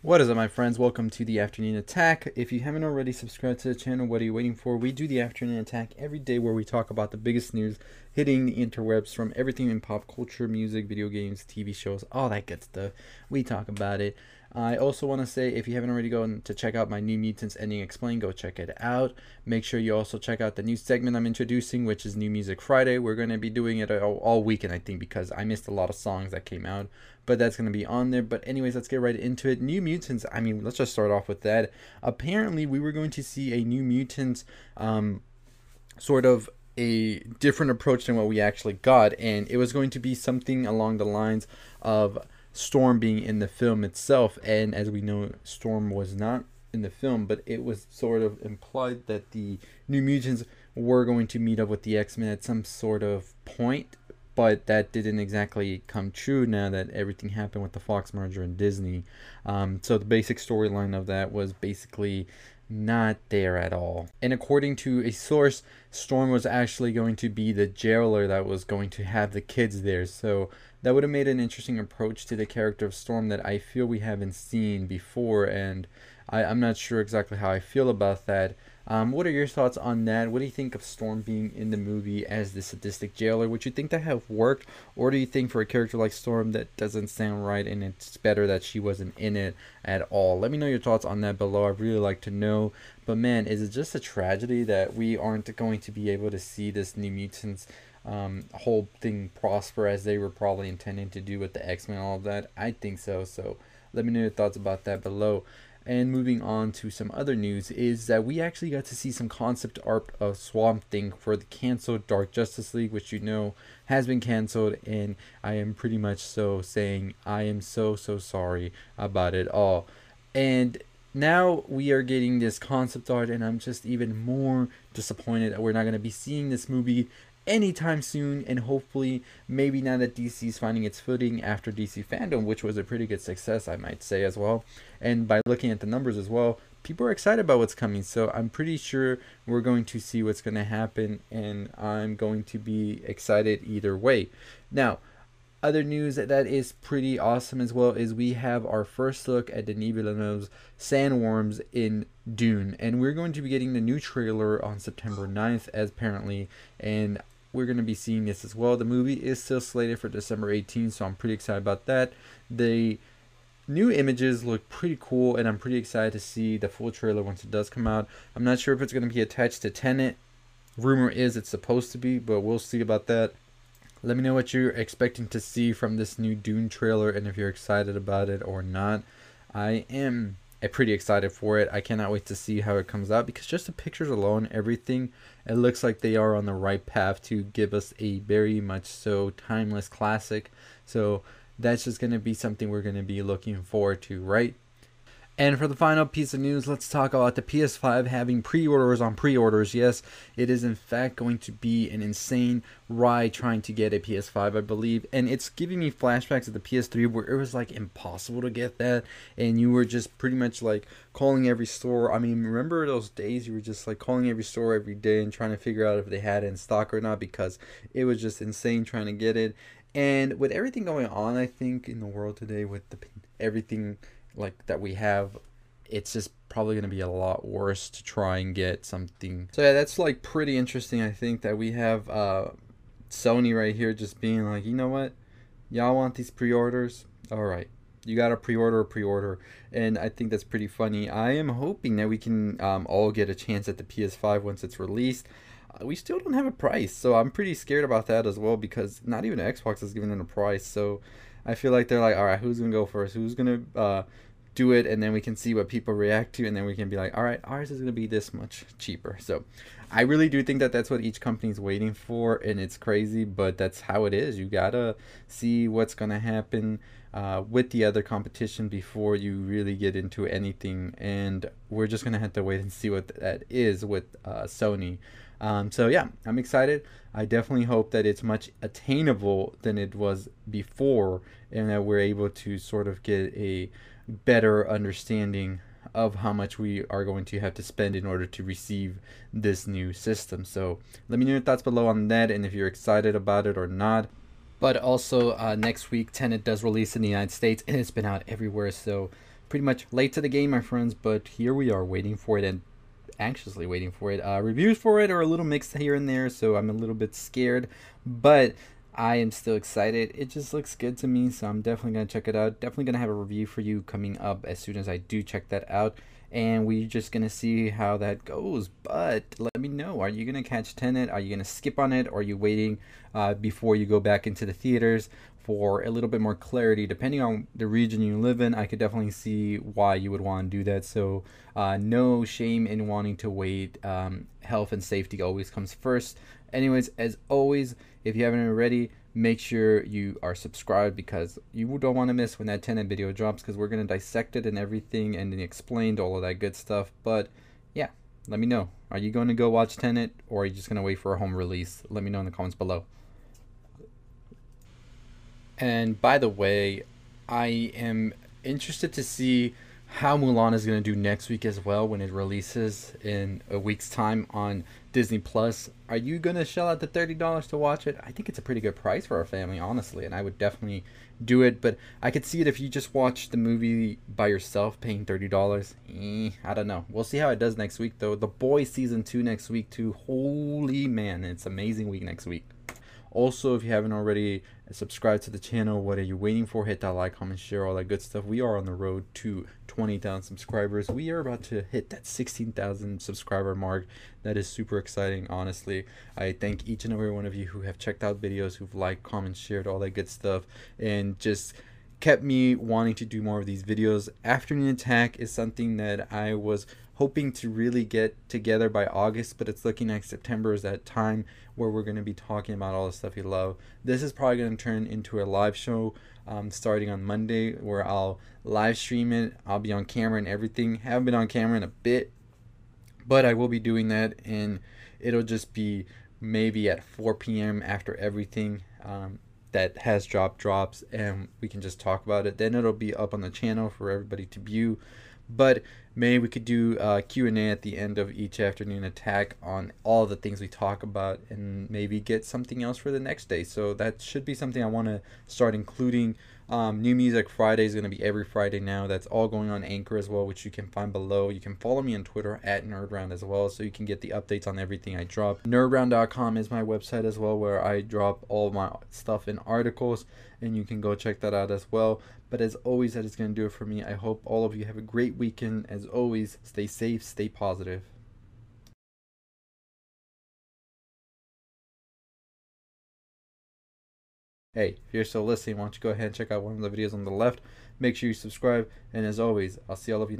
What is up, my friends? Welcome to the Afternoon Attack. If you haven't already subscribed to the channel, what are you waiting for? We do the Afternoon Attack every day where we talk about the biggest news hitting the interwebs from everything in pop culture, music, video games, TV shows, all that good stuff. We talk about it. I also want to say if you haven't already gone to check out my New Mutants Ending Explained, go check it out. Make sure you also check out the new segment I'm introducing, which is New Music Friday. We're going to be doing it all, all weekend, I think, because I missed a lot of songs that came out, but that's going to be on there. But, anyways, let's get right into it. New Mutants, I mean, let's just start off with that. Apparently, we were going to see a New Mutants um, sort of a different approach than what we actually got, and it was going to be something along the lines of Storm being in the film itself. And as we know, Storm was not in the film, but it was sort of implied that the New Mutants were going to meet up with the X Men at some sort of point. But that didn't exactly come true now that everything happened with the Fox merger and Disney. Um, so the basic storyline of that was basically not there at all. And according to a source, Storm was actually going to be the jailer that was going to have the kids there. So that would have made an interesting approach to the character of Storm that I feel we haven't seen before. And I, I'm not sure exactly how I feel about that. Um, what are your thoughts on that? What do you think of Storm being in the movie as the sadistic jailer? Would you think that have worked, or do you think for a character like Storm that doesn't sound right and it's better that she wasn't in it at all? Let me know your thoughts on that below. I'd really like to know. But man, is it just a tragedy that we aren't going to be able to see this New Mutants um, whole thing prosper as they were probably intending to do with the X Men, all of that? I think so. So let me know your thoughts about that below. And moving on to some other news is that we actually got to see some concept art of Swamp Thing for the canceled Dark Justice League, which you know has been canceled. And I am pretty much so saying I am so, so sorry about it all. And now we are getting this concept art, and I'm just even more disappointed that we're not going to be seeing this movie anytime soon and hopefully maybe now that DC is finding its footing after DC fandom which was a pretty good success I might say as well. And by looking at the numbers as well people are excited about what's coming. So I'm pretty sure we're going to see what's going to happen and I'm going to be excited either way. Now other news that, is pretty awesome as well is we have our first look at Denis Villeneuve's Sandworms in Dune, and we're going to be getting the new trailer on September 9th, as apparently, and we're going to be seeing this as well. The movie is still slated for December 18th, so I'm pretty excited about that. The new images look pretty cool, and I'm pretty excited to see the full trailer once it does come out. I'm not sure if it's going to be attached to Tenet. Rumor is it's supposed to be, but we'll see about that. Let me know what you're expecting to see from this new Dune trailer and if you're excited about it or not. I am pretty excited for it. I cannot wait to see how it comes out because just the pictures alone, everything, it looks like they are on the right path to give us a very much so timeless classic. So that's just going to be something we're going to be looking forward to, right? And for the final piece of news, let's talk about the PS5 having pre-orders on pre-orders. Yes, it is in fact going to be an insane ride trying to get a PS5, I believe. And it's giving me flashbacks of the PS3 where it was like impossible to get that and you were just pretty much like calling every store. I mean, remember those days you were just like calling every store every day and trying to figure out if they had it in stock or not because it was just insane trying to get it. And with everything going on, I think in the world today with the everything like that we have it's just probably going to be a lot worse to try and get something. So yeah that's like pretty interesting i think that we have uh sony right here just being like you know what? Y'all want these pre-orders? All right you got to pre-order a pre-order. And i think that's pretty funny. I am hoping that we can um, all get a chance at the ps5 once it's released. Uh, we still don't have a price so i'm pretty scared about that as well because not even xbox is giving them a price. So i feel like they're like all right who's gonna go first? Who's gonna uh, do it and then we can see what people react to and then we can be like all right ours is going to be this much cheaper. So i really do think that that's what each company is waiting for and it's crazy but that's how it is. You gotta see what's going to happen uh, with the other competition before you really get into anything and we're just going to have to wait and see what that is with uh, sony. Um, so yeah i'm excited. I definitely hope that it's much attainable than it was before and that we're able to sort of get a better understanding of how much we are going to have to spend in order to receive this new system. So let me know your thoughts below on that and if you're excited about it or not. But also uh, next week, Tenet does release in the United States and it's been out everywhere. So pretty much late to the game, my friends, but here we are waiting for it and anxiously waiting for it. Uh, reviews for it are a little mixed here and there, so I'm a little bit scared, but I am still excited. It just looks good to me, so I'm definitely going to check it out. Definitely going to have a review for you coming up as soon as I do check that out. And we're just going to see how that goes. But let me know. Are you going to catch Tenet? Are you going to skip on it? Or are you waiting uh, before you go back into the theaters? for a little bit more clarity depending on the region you live in i could definitely see why you would want to do that so uh, no shame in wanting to wait um, health and safety always comes first. Anyways as always if you haven't already make sure you are subscribed because you don't want to miss when that Tenet video drops because we're going to dissect it and everything and explain all of that good stuff. But yeah let me know. Are you going to go watch Tenet or are you just going to wait for a home release? Let me know in the comments below. And by the way, I am interested to see how Mulan is going to do next week as well when it releases in a week's time on Disney Plus. Are you going to shell out the $30 to watch it? I think it's a pretty good price for our family, honestly, and I would definitely do it, but I could see it if you just watch the movie by yourself paying $30. Eh, I don't know. We'll see how it does next week though. The Boys season 2 next week too. Holy man, it's amazing week next week. Also, if you haven't already subscribed to the channel, what are you waiting for? Hit that like, comment, share, all that good stuff. We are on the road to 20,000 subscribers. We are about to hit that 16,000 subscriber mark. That is super exciting, honestly. I thank each and every one of you who have checked out videos, who've liked, commented, shared, all that good stuff, and just kept me wanting to do more of these videos. Afternoon Attack is something that I was hoping to really get together by August, but it's looking like September is that time where we're going to be talking about all the stuff you love. This is probably going to turn into a live show um, starting on Monday where I'll live stream it. I'll be on camera and everything. Haven't been on camera in a bit, but I will be doing that, and it'll just be maybe at 4 p.m. after everything. Um, that has dropped drops and we can just talk about it. Then it'll be up on the channel for everybody to view. But maybe we could do uh, a q&a at the end of each afternoon attack on all the things we talk about and maybe get something else for the next day. So that should be something i want to start including um, new music friday is going to be every friday now that's all going on anchor as well which you can find below you can follow me on twitter at nerdround as well so you can get the updates on everything i drop nerdround.com is my website as well where i drop all my stuff in articles and you can go check that out as well but as always, that is going to do it for me. I hope all of you have a great weekend. As always, stay safe, stay positive. Hey, if you're still listening, why don't you go ahead and check out one of the videos on the left. Make sure you subscribe. And as always, I'll see all of you